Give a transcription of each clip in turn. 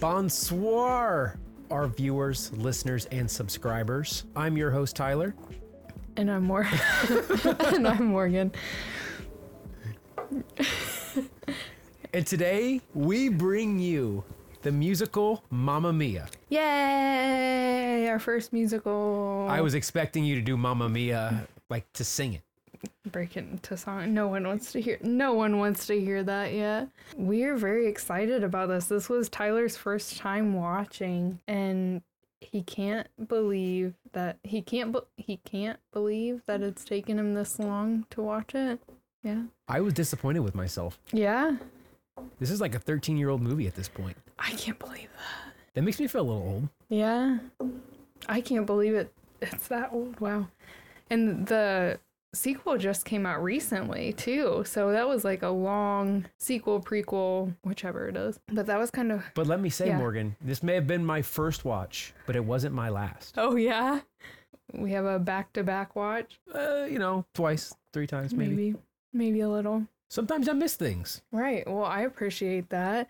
Bonsoir, our viewers, listeners, and subscribers. I'm your host, Tyler. And I'm more and I'm Morgan. And today we bring you the musical Mamma Mia. Yay! Our first musical. I was expecting you to do Mamma Mia, like to sing it. Break it into song. No one wants to hear no one wants to hear that yet. We're very excited about this. This was Tyler's first time watching and he can't believe that he can't be- he can't believe that it's taken him this long to watch it. Yeah. I was disappointed with myself. Yeah. This is like a 13 year old movie at this point. I can't believe that. That makes me feel a little old. Yeah. I can't believe it. It's that old. Wow. And the sequel just came out recently, too. So that was like a long sequel, prequel, whichever it is. But that was kind of. But let me say, Yeah. Morgan, this may have been my first watch, but it wasn't my last. Oh, yeah. We have a back to back watch. Uh, you know, twice, three times maybe. Maybe. Maybe a little. Sometimes I miss things. Right. Well, I appreciate that.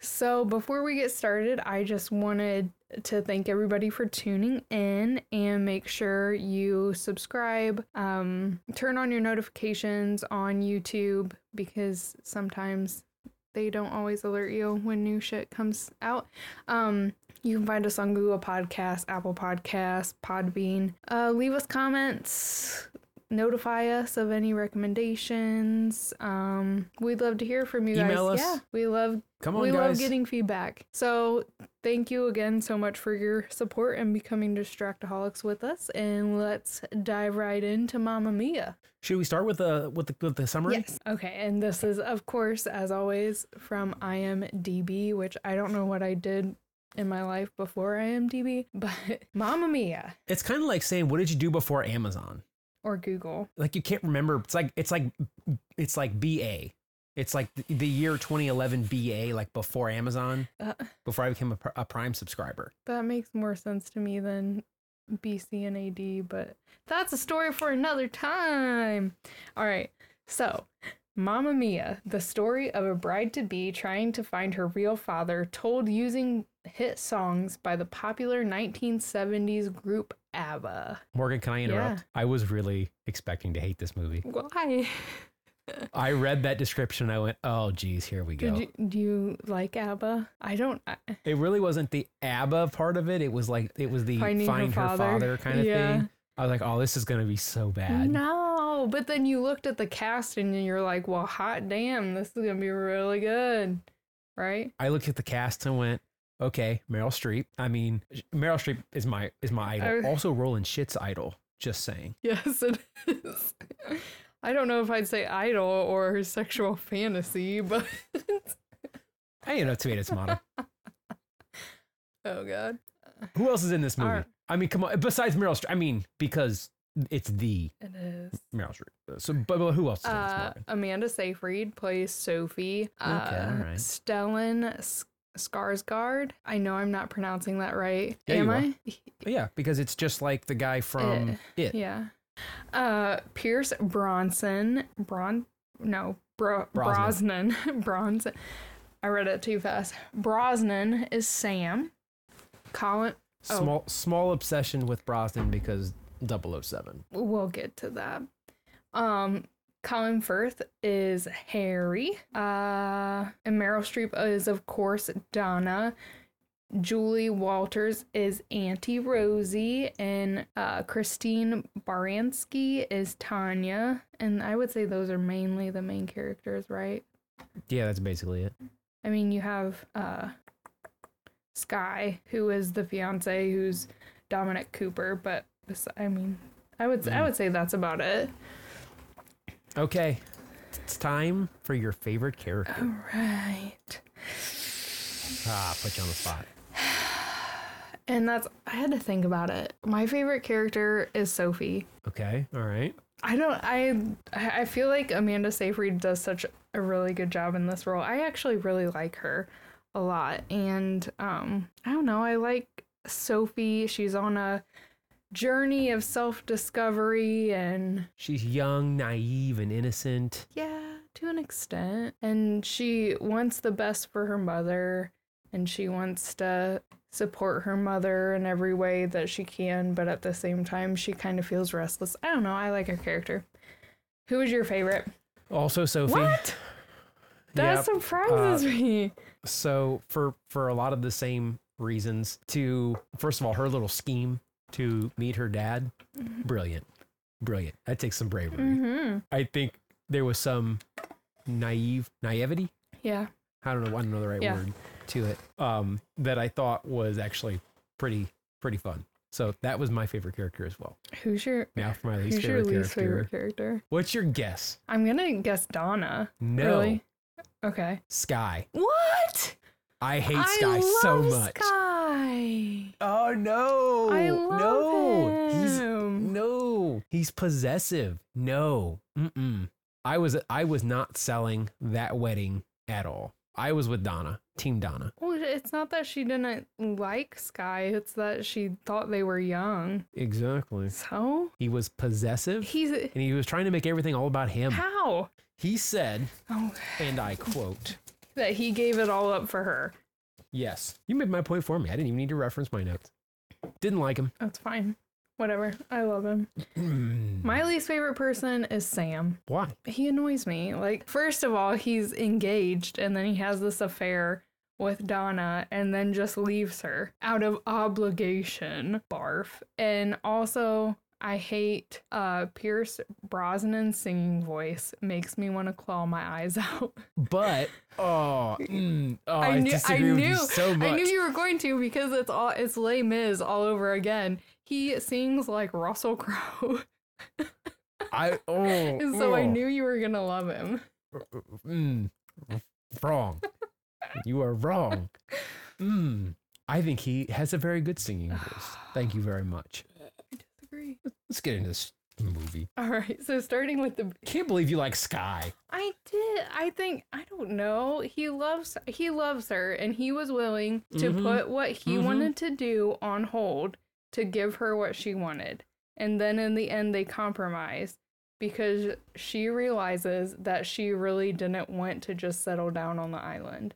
So, before we get started, I just wanted to thank everybody for tuning in and make sure you subscribe, um, turn on your notifications on YouTube because sometimes they don't always alert you when new shit comes out. Um, you can find us on Google Podcasts, Apple Podcasts, Podbean. Uh, leave us comments, notify us of any recommendations. Um, we'd love to hear from you Email guys. us. Yeah, we love Come on, we guys. love getting feedback. So thank you again so much for your support and becoming distractaholics with us. And let's dive right into Mamma Mia. Should we start with the with the with the summary? Yes. Okay. And this is, of course, as always, from IMDb, which I don't know what I did in my life before IMDb, but Mamma Mia It's kind of like saying, "What did you do before Amazon?" Or Google. Like you can't remember. It's like it's like it's like BA. It's like the, the year 2011 BA, like before Amazon, Uh, before I became a, a Prime subscriber. that makes more sense to me than BC and AD, but that's a story for another time. All right. So, Mamma Mia, the story of a bride to be trying to find her real father, told using hit songs by the popular 1970s group ABBA. Morgan, can I interrupt? Yeah. I was really expecting to hate this movie. Why? I read that description. I went, "Oh, geez, here we go." You, do you like ABBA? I don't. I, it really wasn't the ABBA part of it. It was like it was the Finding her find her father, father. kind of Yeah. thing. I was like, "Oh, this is gonna be so bad." No, but then you looked at the cast and you're like, well, hot damn, this is gonna be really good, right? I looked at the cast and went, "Okay, Meryl Streep. I mean, Meryl Streep is my is my idol. I- also, Roland Shit's idol. Just saying. Yes, it is. I don't know if I'd say idol or sexual fantasy, but Hey, you know, tomato tomato. oh god, Who else is in this movie? I mean, come on. Besides Meryl Streep. I mean, because it's the it is. Meryl Streep. So, but, but who else is in this Uh, Amanda Seyfried plays Sophie. Uh, alright. Stellan S- Skarsgård. I know I'm not pronouncing that right. Yeah, Am. I? Yeah, because it's just like the guy from It. Yeah. Uh, Pierce Bronson. Bron. No, Bro- Brosnan. Brosnan. Bronson. I read it too fast. Brosnan is Sam. Colin. Oh. Small small obsession with Brosnan because 007. We'll get to that. Um, Colin Firth is Harry. Uh, and Meryl Streep is of course Donna. Julie Walters is Auntie Rosie, and uh, Christine Baranski is Tanya. And I would say those are mainly the main characters, right? Yeah, that's basically it. I mean, you have uh, Sky, who is the fiance, who's Dominic Cooper, but I mean, I would I Mm. would say that's about it. Okay. It's time for your favorite character. All right. Ah, put you on the spot. And that's I had to think about it. My favorite character is Sophie. Okay. All right. I don't I I feel like Amanda Seyfried does such a really good job in this role. I actually really like her a lot. And um I don't know, I like Sophie. She's on a journey of self-discovery and She's young, naive, and innocent. yeah, to an extent. And she wants the best for her mother and she wants to support her mother in every way that she can, but at the same time, she kind of feels restless. I don't know. I like her character. Who is your favorite? Also, Sophie. What? That Yep. surprises uh, me. So for for a lot of the same reasons, to first of all, her little scheme to meet her dad, brilliant, brilliant. That takes some bravery. Mm-hmm. I think there was some naive naivety. Yeah. I don't know. I don't know the right Yeah. word to it. Um, that I thought was actually pretty pretty fun. So that was my favorite character as well. Who's your Now for my least favorite least character. favorite character? What's your guess? I'm gonna guess Donna. No, Really? Okay. Sky. What? I hate I Sky so much. Sky. Oh no! I love no, he's him. no, he's possessive. No, mm-mm. I was I was not selling that wedding at all. I was with Donna, Team Donna. Well, it's not that she didn't like Sky. It's that she thought they were young. Exactly. So He was possessive, he's and he was trying to make everything all about him. how? He said, Oh, and I quote. that he gave it all up for her. Yes. You made my point for me. I didn't even need to reference my notes. Didn't like him. That's fine. Whatever. I love him. My least favorite person is Sam. Why? He annoys me. Like, first of all, he's engaged and then he has this affair with Donna and then just leaves her out of obligation. Barf. And also, I hate uh Pierce Brosnan's singing voice. Makes me want to claw my eyes out. But oh, mm, oh I, I knew I with knew you so much. I knew you were going to because it's all it's Les Mis all over again. He sings like Russell Crowe. I oh, And so I oh. knew you were gonna love him. Mm, wrong. you are wrong. Mm, I think he has a very good singing voice. Thank you very much. Disagree. Let's get into this movie. All right, so starting with the Can't believe you like Sky. I did. I think I don't know. He loves he loves her and he was willing to Mhm. put what he Mhm. wanted to do on hold to give her what she wanted. And then in the end they compromise because she realizes that she really didn't want to just settle down on the island.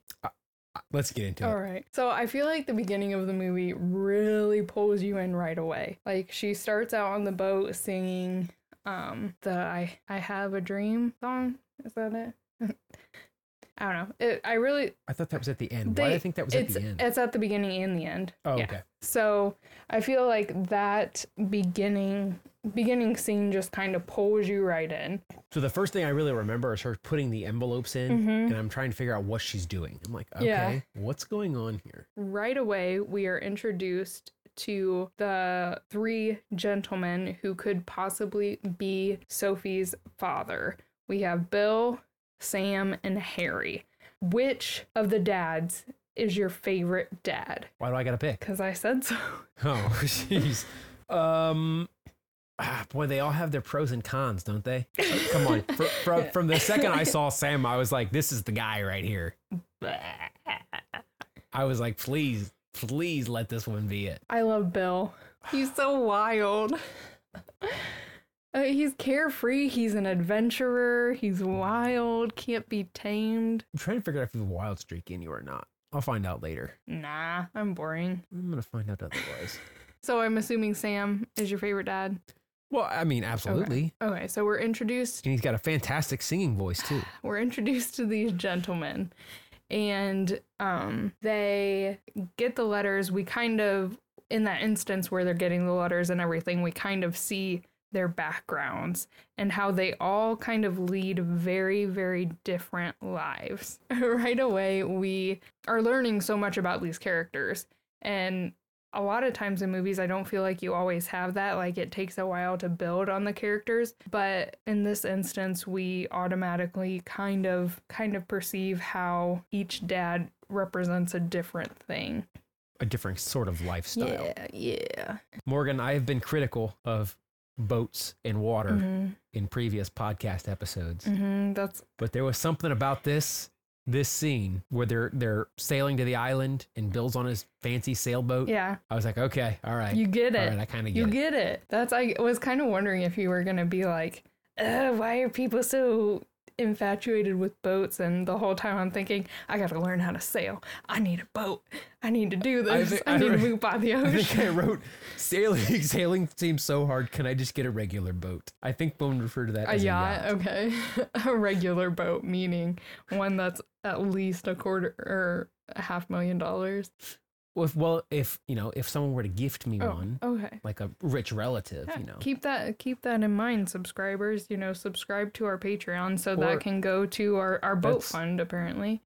Let's get into All it. All right. So I feel like the beginning of the movie really pulls you in right away. Like she starts out on the boat singing um the I I have a dream song. Is that it? I don't know. It, I really I thought that was at the end. Why did they- I think that was at the end? it's at the beginning and the end. oh, yeah. okay. So I feel like that beginning beginning scene just kind of pulls you right in. So the first thing I really remember is her putting the envelopes in, Mhm. and I'm trying to figure out what she's doing. I'm like, okay, Yeah. what's going on here? right away we are introduced to the three gentlemen who could possibly be Sophie's father. We have Bill, Sam, and Harry. Which of the dads is your favorite dad? Why do I got to pick? Because I said so. Oh, jeez. Um, ah, boy, they all have their pros and cons, don't they? Oh, Come on. Fr- from, from the second I saw Sam, I was like, this is the guy right here. I was like, please, please let this one be it. I love Bill. He's so wild. Uh, he's carefree. He's an adventurer. He's wild. Can't be tamed. I'm trying to figure out if he's a wild streak in you or not. I'll find out later. Nah, I'm boring. I'm going to find out otherwise. So I'm assuming Sam is your favorite dad. well, I mean, absolutely. Okay, so we're introduced And he's got a fantastic singing voice, too. we're introduced to these gentlemen and um they get the letters. We kind of in that instance where they're getting the letters and everything, we kind of see their backgrounds and how they all kind of lead very very different lives. right away we are learning so much about these characters and a lot of times in movies, I don't feel like you always have that. Like it takes a while to build on the characters, but in this instance, we automatically kind of kind of perceive how each dad represents a different thing. A different sort of lifestyle. Yeah, yeah. Morgan, I have been critical of boats and water hmm in previous podcast episodes. hmm That's But there was something about this this scene where they're they're sailing to the island and Bill's on his fancy sailboat. yeah. I was like, okay, all right. You get it. right, I kind of get You it. get it. That's I was kind of wondering if you were gonna be like, uh, why are people so infatuated with boats and the whole time I'm thinking I got to learn how to sail. I need a boat. I need to do I this. thi- I, I need to move by the I ocean. think I wrote sailing. Sailing seems so hard. Can I just get a regular boat? I think Bone referred to that A as yacht, a yacht. okay. a regular boat, meaning one that's at least a quarter or a half million dollars. Well, if, well, if you know, if someone were to gift me Oh, one, okay. like a rich relative, Yeah, you know, Keep that keep that in mind, subscribers. You know, subscribe to our Patreon so Or- that can go to our, our boat fund apparently.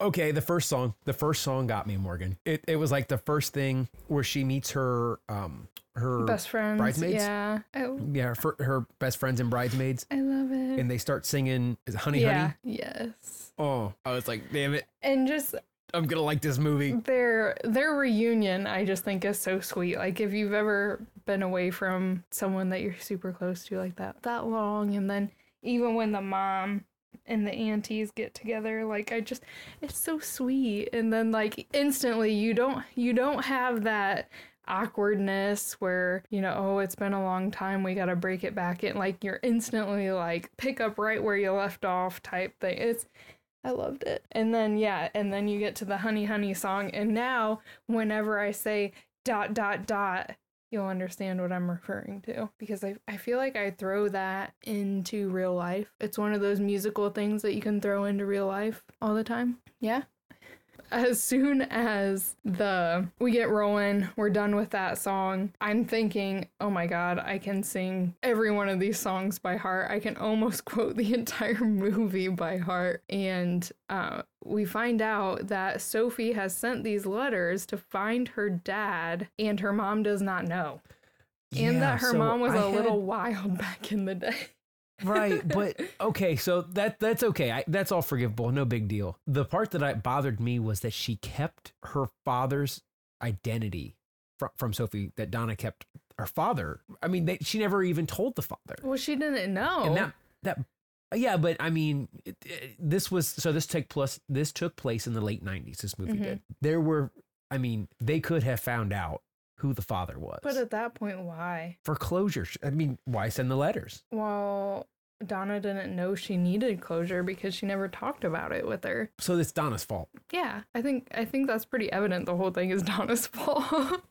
Okay, the first song, the first song got me, Morgan. It it was like the first thing where she meets her um her Best friends. bridesmaids? Yeah. Oh, yeah her, her best friends and bridesmaids, I love it. and they start singing is it Honey yeah. Honey. Yes. Oh, I was like, damn it, And just I'm gonna like this movie. their their reunion I just think is so sweet. Like if you've ever been away from someone that you're super close to like that that long and then even when the mom and the aunties get together like I just it's so sweet and then like instantly you don't you don't have that awkwardness where you know oh it's been a long time we got to break it back in like you're instantly like pick up right where you left off type thing it's I loved it. And then yeah, and then you get to the honey honey song and now whenever I say dot dot dot you'll understand what I'm referring to because I I feel like I throw that into real life. It's one of those musical things that you can throw into real life all the time. Yeah. As soon as the we get rolling, we're done with that song. I'm thinking, "Oh my god, I can sing every one of these songs by heart. I can almost quote the entire movie by heart." And uh, we find out that Sophie has sent these letters to find her dad, and her mom does not know. and that her so mom was I a had- little wild back in the day. Right but okay so that that's okay I, that's all forgivable no big deal the part that I, bothered me was that she kept her father's identity from, from sophie that donna kept her father i mean they, she never even told the father Well, she didn't know. and that that yeah but i mean it, it- this was so this took plus this took place in the late 90s this movie Mhm. did there were i mean they could have found out who the father was but at that point, why? for closure i mean why send the letters Well, Donna didn't know she needed closure because she never talked about it with her. so it's donna's fault Yeah, I think I think that's pretty evident. The whole thing is Donna's fault.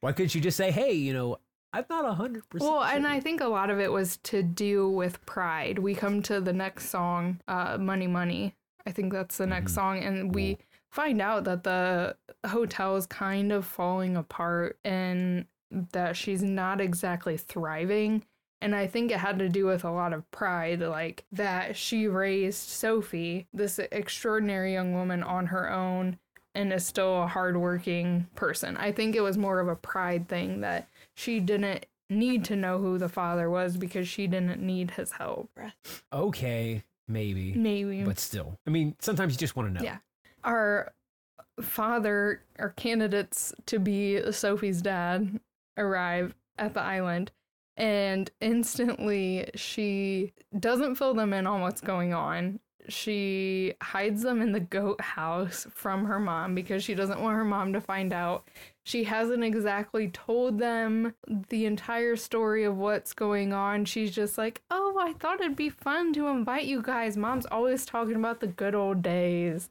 Why couldn't she just say, "Hey, you know, I'm not a hundred percent." well, and I think a lot of it was to do with pride. We come to the next song, uh, "Money Money." I think that's the next Mhm. song, and we find out that the hotel is kind of falling apart and that she's not exactly thriving. And I think it had to do with a lot of pride, like that she raised Sophie, this extraordinary young woman, on her own and is still a hardworking person. I think it was more of a pride thing that she didn't need to know who the father was because she didn't need his help. okay, maybe, Maybe. but still, I mean, sometimes you just want to know. Yeah. Our father, our candidates to be Sophie's dad, arrive at the island. And instantly, she doesn't fill them in on what's going on. She hides them in the goat house from her mom because she doesn't want her mom to find out. She hasn't exactly told them the entire story of what's going on. She's just like, oh, I thought it'd be fun to invite you guys. Mom's always talking about the good old days.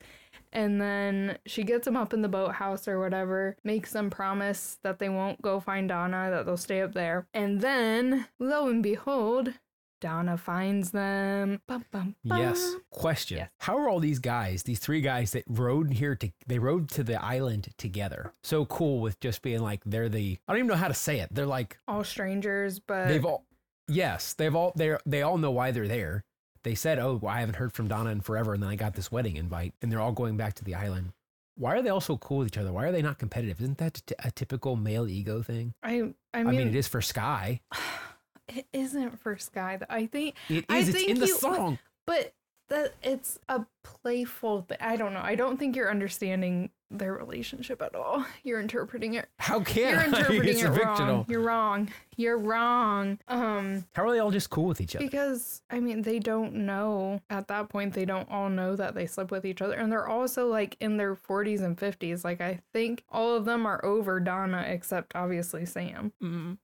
And then she gets them up in the boathouse or whatever, makes them promise that they won't go find Donna, that they'll stay up there. And then, lo and behold, Donna finds them. Bum, bum, bum. Yes. Question: Yes. How are all these guys, these three guys that rode here to, they rode to the island together? So cool with just being like they're the. I don't even know how to say it. They're like All strangers, but they've all. Yes, they've all they they all know why they're there. They said, "Oh, well, I haven't heard from Donna in forever," and then I got this wedding invite, and they're all going back to the island. Why are they all so cool with each other? Why are they not competitive? Isn't that t- a typical male ego thing? I, I mean, I mean, it is for Sky. it isn't for Sky. I think It I. It's in the you- song. But that it's a playful thing. I don't know. I don't think you're understanding their relationship at all. You're interpreting it. How can You're interpreting it's it fictional. wrong. You're wrong. You're wrong. Um, How are they all just cool with each other? because I mean, they don't know at that point. They don't all know that they slept with each other, and they're also like in their 40s and 50s. Like I think all of them are over Donna, except obviously Sam. Mm.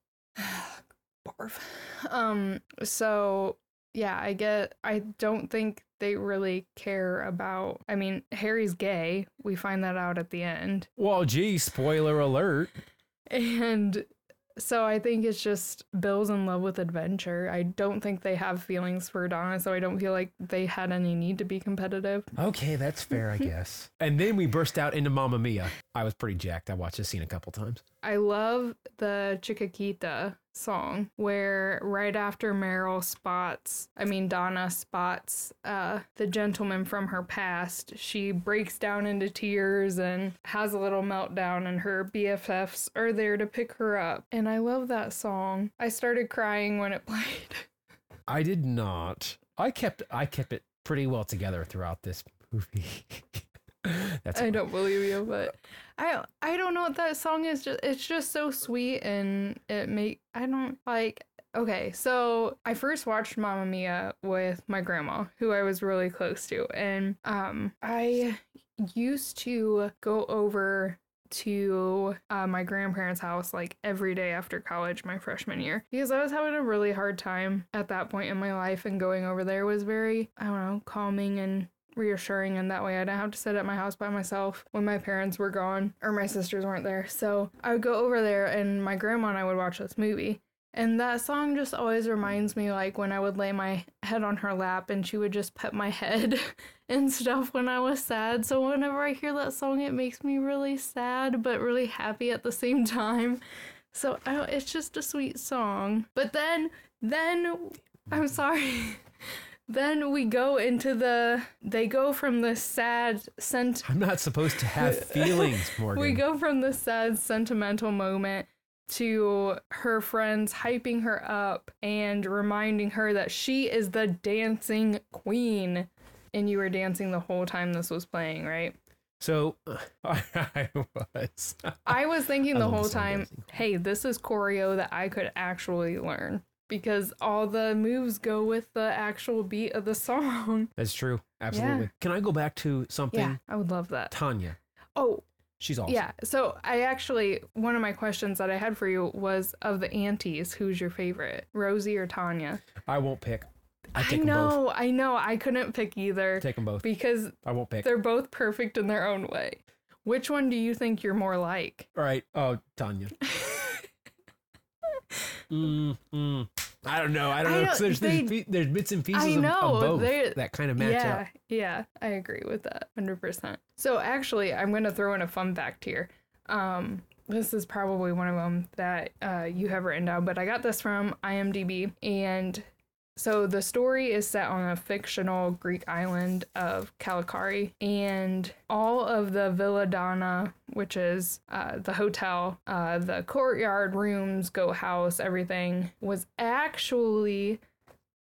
Barf. Um. So yeah, I get. I don't think they really care about. I mean, Harry's gay. We find that out at the end, Well, gee, spoiler alert. and so I think it's just Bill's in love with adventure. I don't think they have feelings for Donna, so I don't feel like they had any need to be competitive. Okay, that's fair, I guess. And then we burst out into Mamma Mia. I was pretty jacked. I watched this scene a couple times. I love the Chiquitita song where right after Meryl spots, I mean Donna spots uh the gentleman from her past, she breaks down into tears and has a little meltdown and her BFFs are there to pick her up. And I love that song. I started crying when it played. I did not. I kept I kept it pretty well together throughout this movie. that's I don't believe you, but I I don't know what that song is. Just it's just so sweet and it make I don't like. Okay, so I first watched Mamma Mia with my grandma, who I was really close to, and um I used to go over to uh, my grandparents' house like every day after college my freshman year because I was having a really hard time at that point in my life and going over there was very I don't know calming and reassuring and that way I didn't have to sit at my house by myself when my parents were gone or my sisters weren't there. So I would go over there and my grandma and I would watch this movie. And that song just always reminds me like when I would lay my head on her lap and she would just pet my head and stuff when I was sad. So whenever I hear that song it makes me really sad but really happy at the same time. So it's just a sweet song. But then then I'm sorry. Then we go into the. They go from the sad, sent. I'm not supposed to have feelings, Morgan. We go from the sad, sentimental moment to her friends hyping her up and reminding her that she is the dancing queen. And you were dancing the whole time this was playing, right? So I was. I was thinking the whole time, hey, this is choreo that I could actually learn because all the moves go with the actual beat of the song. That's true. Absolutely. Can I go back to something? Yeah, I would love that. Tanya. Oh, She's awesome. yeah. So I actually, one of my questions that I had for you was of the aunties, who's your favorite, Rosie or Tanya? I won't pick. I I, take them both. know, I know. I couldn't pick either Take them both. because I won't pick. they're both perfect in their own way. Which one do you think you're more like? All right. Oh, Tanya. mm, mm. I don't know. I don't I know. don't- there's, they- there's, there's bits and pieces I of- know, of, both they're- that kind of match yeah, up. yeah, I agree with that 100%. So actually, I'm going to throw in a fun fact here. Um, this is probably one of them that uh, you have written down, but I got this from IMDb. And so the story is set on a fictional Greek island of Kalokairi, and all of the Villa Donna, which is uh, the hotel, uh, the courtyard, rooms, goat house, everything, was actually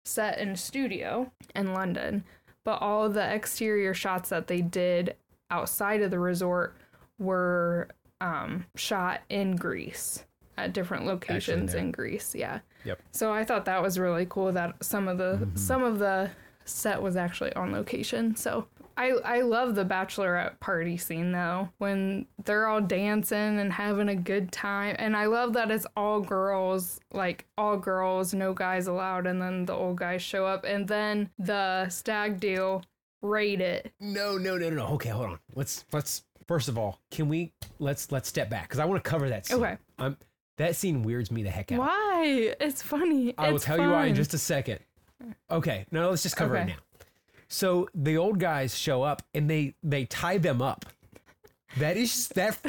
set in a studio in London, but all of the exterior shots that they did outside of the resort were um, shot in Greece at different locations in Greece. Yeah. Yep. So I thought that was really cool that some of the some of the set was actually on location. So I I love the bachelorette party scene though when they're all dancing and having a good time and I love that it's all girls like all girls no guys allowed and then the old guys show up and then the stag deal raid it. No, no, no, no, no. Okay, hold on. Let's let's first of all, can we let's let's step back because I want to cover that scene. Okay. Um, that scene weirds me the heck out. Why? It's funny. I will It's tell you why in just a second. Okay, no, let's just cover it now. So the old guys show up and they they tie them up. That is that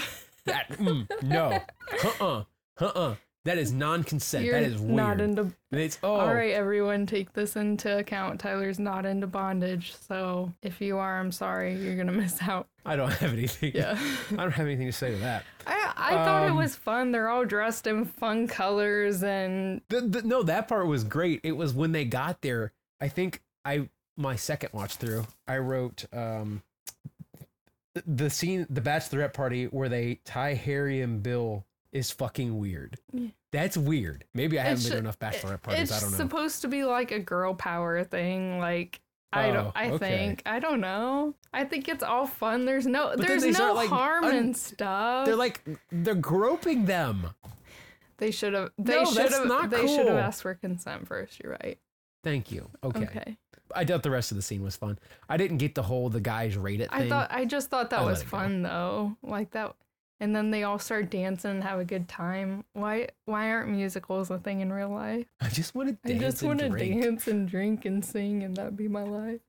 that mm, no, uh uh, uh uh. That is non-consent. You're that is weird. not into it's oh All right, everyone, take this into account. Tyler's not into bondage, so if you are, I'm sorry, you're gonna miss out. I don't have anything. Yeah. I don't have anything to say to that. I I thought it Um, was fun. They're all dressed in fun colors, and The, the, no, that part was great. It was when they got there. I think I my second watch through. I wrote um the- the scene, the bachelorette party where they tie Harry and Bill is fucking weird. Yeah. That's weird. Maybe I haven't It's been to enough bachelorette parties. it's I don't know. It's supposed to be like a girl power thing. Like I Oh, don't. I okay. think I don't know. I think it's all fun. There's no. then there's no like, harm un- in stuff. They're like they're groping them. they should have. They No, should have. not They should have asked for consent first. You're right. Thank you. Okay. Okay. I thought the rest of the scene was fun. I didn't get the whole the guys rate it thing. I thought I just thought that I was it go. fun though. Like that and then they all start dancing and have a good time. Why why aren't musicals a thing in real life? I just want to I just want to dance and drink and sing and that'd be my life.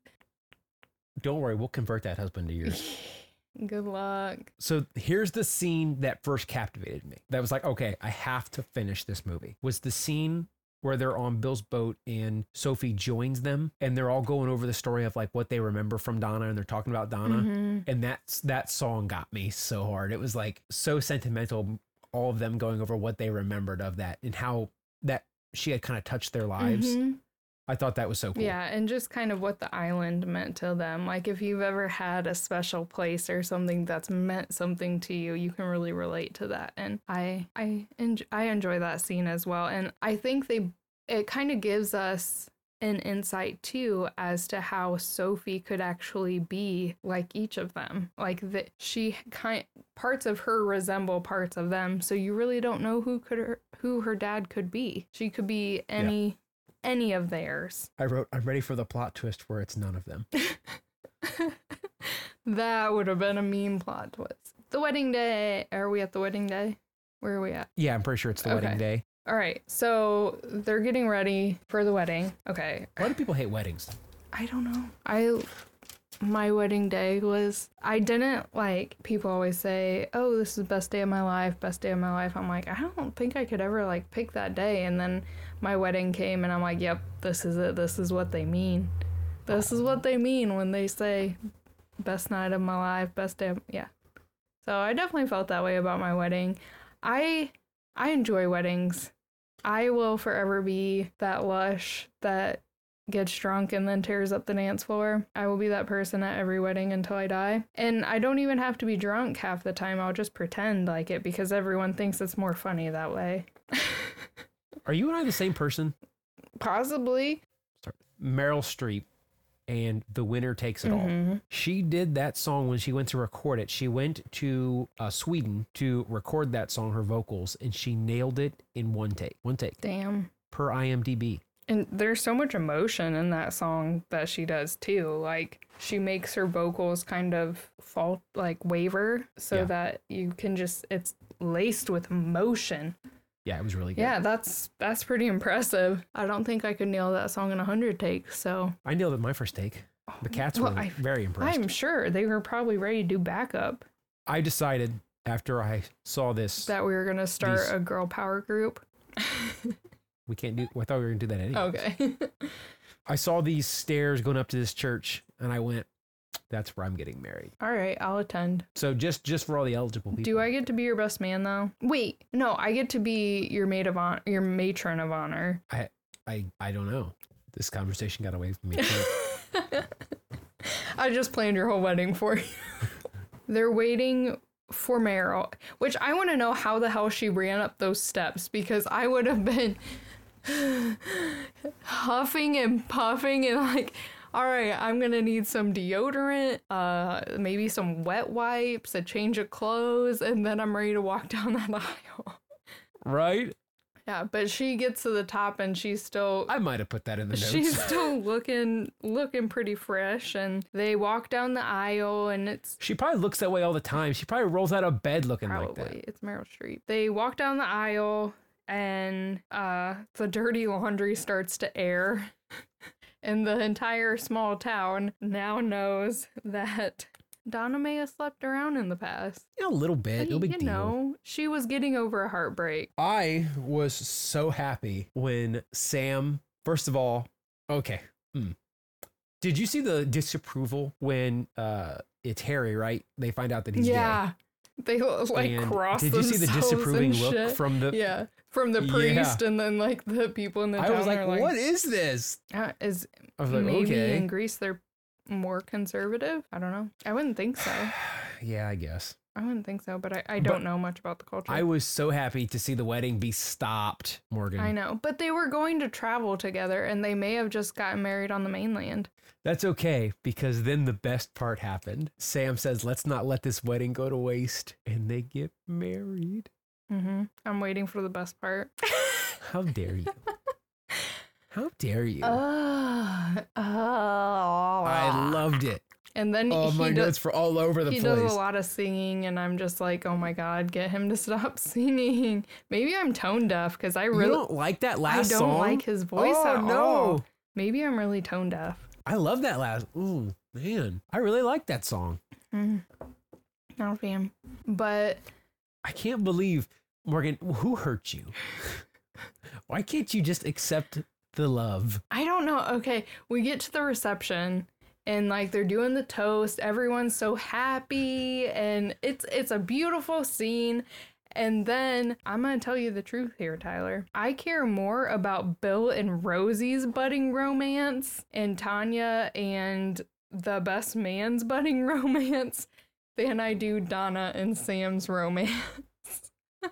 Don't worry, we'll convert that husband to yours. Good luck. so here's the scene that first captivated me. That was like, okay, I have to finish this movie. Was the scene where they're on Bill's boat and Sophie joins them and they're all going over the story of like what they remember from Donna and they're talking about Donna. Mhm. And that's that song got me so hard. It was like so sentimental, all of them going over what they remembered of that and how that she had kind of touched their lives. Mhm. I thought that was so cool. Yeah, and just kind of what the island meant to them. Like if you've ever had a special place or something that's meant something to you, you can really relate to that. And I I enjoy, I enjoy that scene as well. And I think they it kind of gives us an insight too as to how Sophie could actually be like each of them. Like that she kind parts of her resemble parts of them, so you really don't know who could her, who her dad could be. She could be any any of theirs. I wrote, I'm ready for the plot twist where it's none of them. that would have been a mean plot twist. The wedding day. Are we at the wedding day? Where are we at? Yeah, I'm pretty sure it's the Okay. wedding day. All right. So they're getting ready for the wedding. Okay. Why do people hate weddings? I don't know. I my wedding day was I didn't like people always say, "Oh, this is the best day of my life, best day of my life." I'm like, I don't think I could ever like pick that day and then my wedding came and I'm like, "Yep, this is it. This is what they mean. This is what they mean when they say best night of my life, best day of yeah." So I definitely felt that way about my wedding. I I enjoy weddings. I will forever be that lush that gets drunk and then tears up the dance floor. I will be that person at every wedding until I die. And I don't even have to be drunk half the time. I'll just pretend like it because everyone thinks it's more funny that way. Are you and I the same person? Possibly. Meryl Streep and The Winner Takes It All. Mhm. She did that song when she went to record it. She went to uh, Sweden to record that song, her vocals, and she nailed it in one take. One take Damn. per IMDb. And there's so much emotion in that song that she does too. Like she makes her vocals kind of fault like waver so Yeah. that you can just it's laced with emotion. Yeah, it was really good. Yeah, that's that's pretty impressive. I don't think I could nail that song in a hundred takes. So I nailed it my first take. The oh, cats Well, were I- very impressed. I'm sure they were probably ready to do backup. I decided after I saw this, That we were gonna start These- a girl power group. we can't do. I thought we were gonna do that anyway. Okay. I saw these stairs going up to this church, and I went, "That's where I'm getting married." All right, I'll attend. So just just for all the eligible people. Do I get to be your best man though? Wait, no, I get to be your maid of honor, your matron of honor. I I I don't know. This conversation got away from me. I just planned your whole wedding for you. They're waiting for Meryl, which I want to know how the hell she ran up those steps because I would have been huffing and puffing and like, all right, I'm gonna need some deodorant, uh, maybe some wet wipes, a change of clothes, and then I'm ready to walk down that aisle. right? Yeah, but she gets to the top and she's still I might have put that in the notes. She's still looking looking pretty fresh and they walk down the aisle and it's she probably looks that way all the time. She probably rolls out of bed looking like that. it's Meryl Streep. They walk down the aisle and uh the dirty laundry starts to air. and the entire small town now knows that Donna may have slept around in the past. You know, a little bit. No you big deal. know, she was getting over a heartbreak. I was so happy when Sam. First of all, okay. hmm. Did you see the disapproval when uh it's Harry? Right? They find out that he's gay. Yeah. They like And cross did you see the disapproving look shit. from the? yeah from the Yeah. priest and then like the people in the I town was like, like "What is this?" uh, is I was like, maybe "Okay." in greece they're more conservative i don't know i wouldn't think so yeah, I guess. I wouldn't think so but i, I don't But know much about the culture I was so happy to see the wedding be stopped, Morgan. I know but they were going to travel together and they may have just gotten married on the mainland That's okay because then the best part happened. Sam says, "Let's not let this wedding go to waste," and they get married. Mm-hmm. i'm waiting for the best part How dare you? How dare you? Uh, oh. I loved it. And then Oh, he my does, were all over the he place. does a lot of singing, and I'm just like, oh my god, get him to stop singing. Maybe I'm tone deaf because I you really don't like that last. I don't song? like his voice oh, at no. all. Maybe I'm really tone deaf. I love that last. Ooh, man. I really like that song. Mm. Not a fan. But I can't believe, Morgan, who hurt you? Why can't you just accept the love? I don't know. Okay, we get to the reception and like they're doing the toast. Everyone's so happy and it's it's a beautiful scene. And then I'm going to tell you the truth here, Tyler. I care more about Bill and Rosie's budding romance and Tanya and the best man's budding romance than I do Donna and Sam's romance.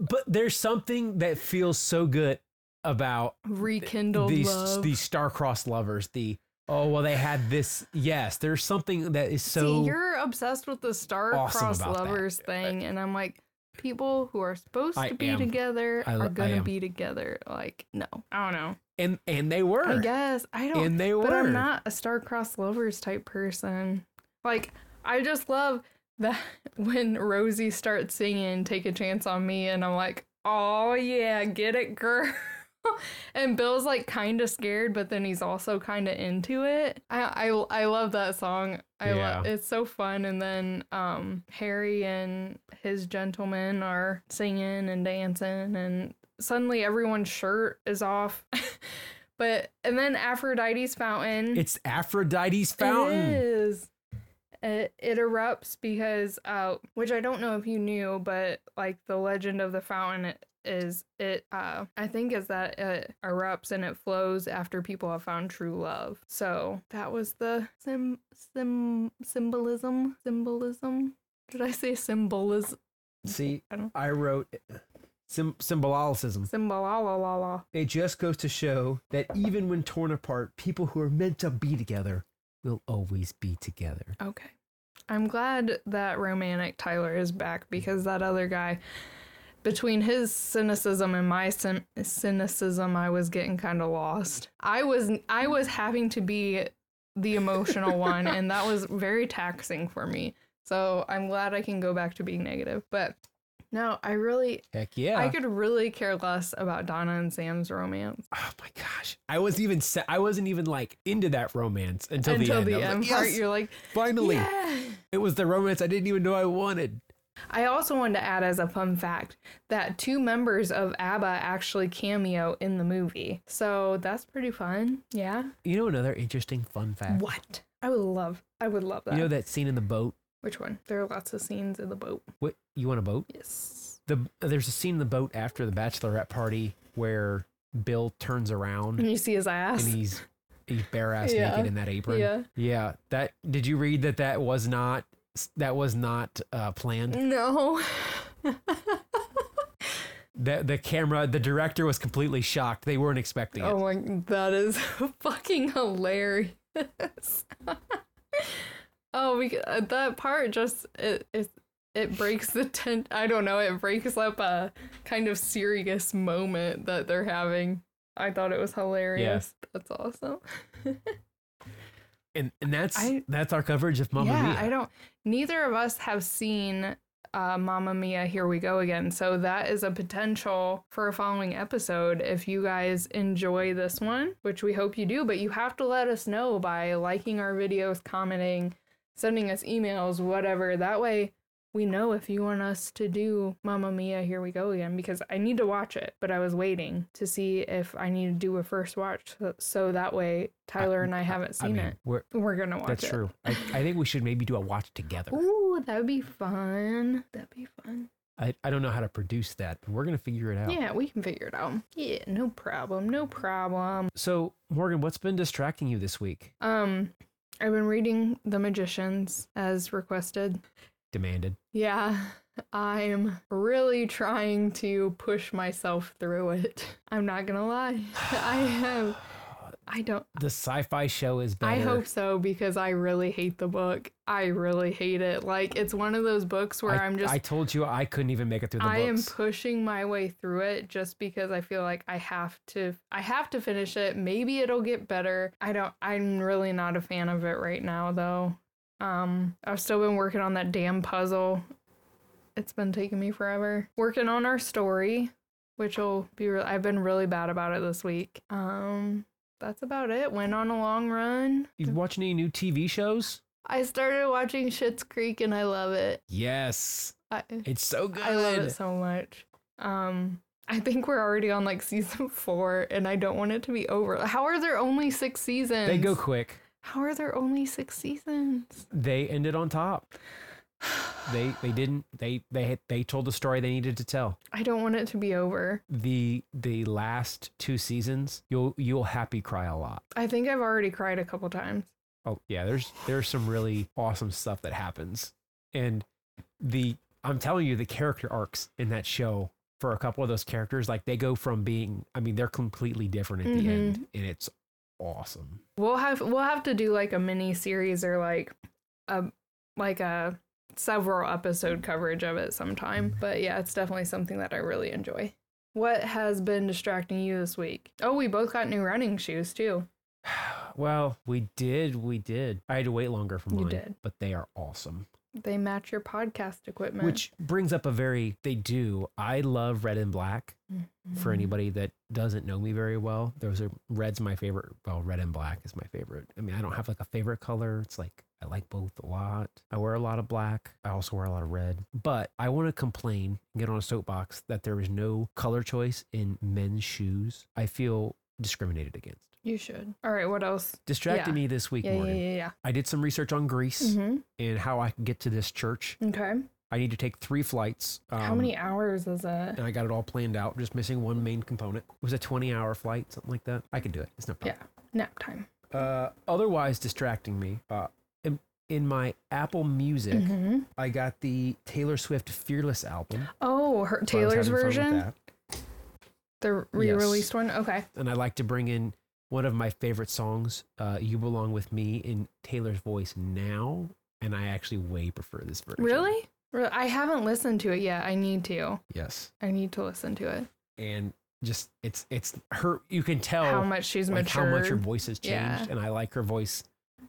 But there's something that feels so good about Rekindled these love. these star-crossed lovers. The oh well, they had this. Yes, there's something that is so. See, you're obsessed with the star-crossed awesome about that. lovers thing, and I'm like, people who are supposed I to be am. together I are gonna be together. Like, no, I don't know. and and they were. I guess I don't. And they were. but I'm not a star-crossed lovers type person. Like, I just love that when Rosie starts singing "Take a Chance on Me," and I'm like, oh yeah, get it, girl. and Bill's like kind of scared, but then he's also kind of into it. I, I I love that song. I Yeah. love it's so fun. And then um Harry and his gentleman are singing and dancing, and suddenly everyone's shirt is off. but and then Aphrodite's fountain. It's Aphrodite's fountain. is. It, it erupts because, uh, which I don't know if you knew, but like the legend of the fountain i- is it, uh, I think is that it erupts and it flows after people have found true love. So that was the sim, sim, symbolism, symbolism. Did I say symbolism? See, I don't- I wrote sym- symbolicism. Symbolalala. It just goes to show that even when torn apart, people who are meant to be together will always be together. Okay. I'm glad that romantic Tyler is back because that other guy, between his cynicism and my cyn- cynicism, I was getting kind of lost. I was I was having to be the emotional one, and that was very taxing for me. So I'm glad I can go back to being negative. But no, I really Heck yeah. I could really care less about Donna and Sam's romance oh my gosh. I wasn't even I wasn't even like into that romance until, until the the end. I end like, part. "Yes, You're like, finally. yeah. It was the romance I didn't even know I wanted. I also wanted to add as a fun fact that two members of ABBA actually cameo in the movie. So that's pretty fun. Yeah. You know another interesting fun fact? What? I would love I would love that. You know that scene in the boat? Which one? There are lots of scenes in the boat. What you want a boat? Yes. The there's a scene in the boat after the bachelorette party where Bill turns around And you see his ass. and he's he's bare ass Yeah. naked in that apron. Yeah. Yeah. That did you read that that was not that was not uh, planned? No. The the camera, the director was completely shocked. They weren't expecting it. Oh my that is fucking hilarious. oh, we, uh, that part just it, it it breaks the tent. I don't know. It breaks up a kind of serious moment that they're having. I thought it was hilarious. That's awesome. And and that's I- that's our coverage of Mamma yeah, Mia. I don't. Neither of us have seen uh, Mamma Mia. Here we go again. So that is a potential for a following episode. If you guys enjoy this one, which we hope you do, but you have to let us know by liking our videos, commenting, sending us emails, whatever. That way. We know if you want us to do Mamma Mia, here we go again, because I need to watch it, but I was waiting to see if I need to do a first watch, so, so that way Tyler and I haven't I seen mean, it. we're, We're gonna watch that's it. true. I, I think we should maybe do a watch together. Ooh, that would be fun. That'd be fun. I, I don't know how to produce that, but we're gonna figure it out. Yeah, we can figure it out. Yeah, no problem. No problem. So Morgan, what's been distracting you this week? Um, I've been reading The Magicians as requested. Demanded. Yeah, I'm really trying to push myself through it. I'm not gonna lie. I have I don't. The sci-fi show is better. I hope so because I really hate the book. I really hate it. Like it's one of those books where I, am just I told you I couldn't even make it through the book. I am pushing my way through it just because I feel like I have to I have to finish it. Maybe it'll get better. I don't I'm really not a fan of it right now though. Um I've still been working on that damn puzzle. It's been taking me forever. Working on our story, which will be re- I've been really bad about it this week. Um that's about it. Went on a long run. you watch any new TV shows? I started watching Schitt's Creek and I love it. Yes, I, it's so good. I love it so much. Um, I think we're already on like season four, and I don't want it to be over. How are there only six seasons? They go quick. How are there only six seasons? They ended on top. They they didn't they they they told the story they needed to tell. I don't want it to be over. The the last two seasons, you'll you'll happy cry a lot. I think I've already cried a couple times. Oh yeah, there's there's some really awesome stuff that happens, and the I'm telling you the character arcs in that show for a couple of those characters, like they go from being, I mean, they're completely different at the end, mm-hmm. and it's awesome. We'll have we'll have to do like a mini series or like a like a several episode coverage of it sometime. Mm-hmm. But yeah, it's definitely something that I really enjoy. What has been distracting you this week? Oh, we both got new running shoes too. Well, we did, we did. I had to wait longer for You mine, did. but they are awesome. They match your podcast equipment. Which brings up a very, they do. I love red and black. Mm-hmm. For anybody that doesn't know me very well, those are red's my favorite. Well, red and black is my favorite. I mean, I don't have like a favorite color. It's like I like both a lot. I wear a lot of black. I also wear a lot of red. But I want to complain, get on a soapbox that there is no color choice in men's shoes. I feel discriminated against. You should. All right, what else? Distracted Yeah. me this week, Yeah, yeah, Morgan. yeah, yeah. I did some research on Greece Mm-hmm. and how I can get to this church. Okay. I need to take three flights. How um, many hours is it? And I got it all planned out, just missing one main component. It was a 20 hour flight, something like that. I could do it. It's no Yeah, nap time. Uh, otherwise, distracting me. Uh, in, in my Apple Music, Mhm. I got the Taylor Swift Fearless album. Oh, her so I was Taylor's having fun with version, that. the re-released one. Okay. And I like to bring in one of my favorite songs, uh, You Belong With Me, in Taylor's voice now. And I actually way prefer this version. Really? I haven't listened to it yet. I need to. Yes. I need to listen to it. And just, it's, it's her, you can tell how much she's like matured. how much her voice has changed. Yeah. And I like her voice.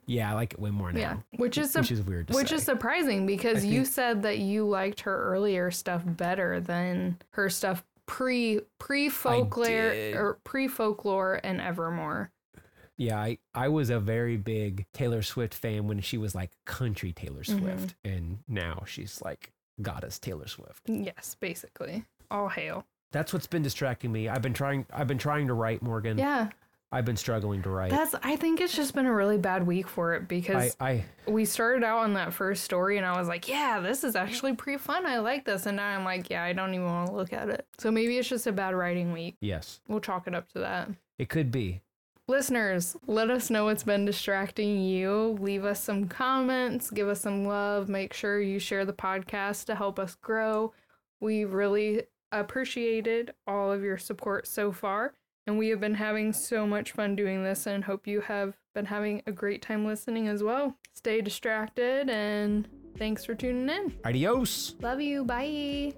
Yeah, I like it way more now. yeah, which is which su- is weird to which say. is surprising because I you think- said that you liked her earlier stuff better than her stuff pre pre folklore or pre folklore and Evermore. Yeah, I, I was a very big Taylor Swift fan when she was like country Taylor Mhm. Swift. And now she's like goddess Taylor Swift. Yes, basically. All hail. That's what's been distracting me. I've been trying I've been trying to write Morgan. Yeah, I've been struggling to write. that's. I think it's just been a really bad week for it because I, I we started out on that first story and I was like, yeah, this is actually pretty fun. I like this. And now I'm like, yeah, I don't even want to look at it. So maybe it's just a bad writing week. yes, We'll chalk it up to that. it could be. Listeners, let us know what's been distracting you. Leave us some comments, give us some love. Make sure you share the podcast to help us grow. We really appreciated all of your support so far. And we have been having so much fun doing this and hope you have been having a great time listening as well. Stay distracted and thanks for tuning in. Adios. Love you. Bye.